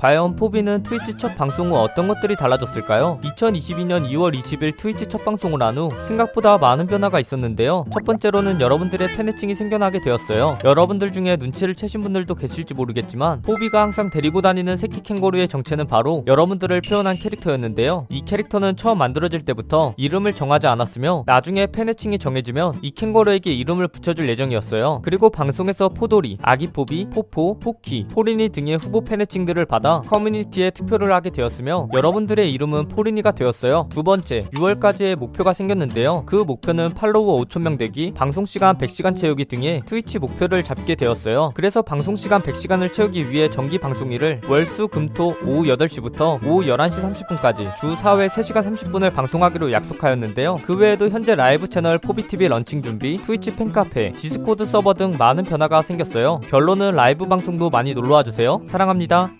과연 포비는 트위치 첫 방송 후 어떤 것들이 달라졌을까요? 2022년 2월 20일 트위치 첫 방송을 한 후 생각보다 많은 변화가 있었는데요. 첫 번째로는 여러분들의 팬애칭이 생겨나게 되었어요. 여러분들 중에 눈치를 채신 분들도 계실지 모르겠지만 포비가 항상 데리고 다니는 새끼 캥거루의 정체는 바로 여러분들을 표현한 캐릭터였는데요. 이 캐릭터는 처음 만들어질 때부터 이름을 정하지 않았으며 나중에 팬애칭이 정해지면 이 캥거루에게 이름을 붙여줄 예정이었어요. 그리고 방송에서 포도리, 아기 포비, 포포, 포키, 포리니 등의 후보 팬애칭들을 받아 커뮤니티에 투표를 하게 되었으며 여러분들의 이름은 포리니가 되었어요. 두 번째, 6월까지의 목표가 생겼는데요. 그 목표는 팔로워 5천명 되기, 방송시간 100시간 채우기 등의 트위치 목표를 잡게 되었어요. 그래서 방송시간 100시간을 채우기 위해 정기 방송일을 월수 금토 오후 8시부터 오후 11시 30분까지 주 4회 3시간 30분을 방송하기로 약속하였는데요. 그 외에도 현재 라이브 채널 포비TV 런칭 준비, 트위치 팬카페, 디스코드 서버 등 많은 변화가 생겼어요. 결론은 라이브 방송도 많이 놀러와 주세요. 사랑합니다.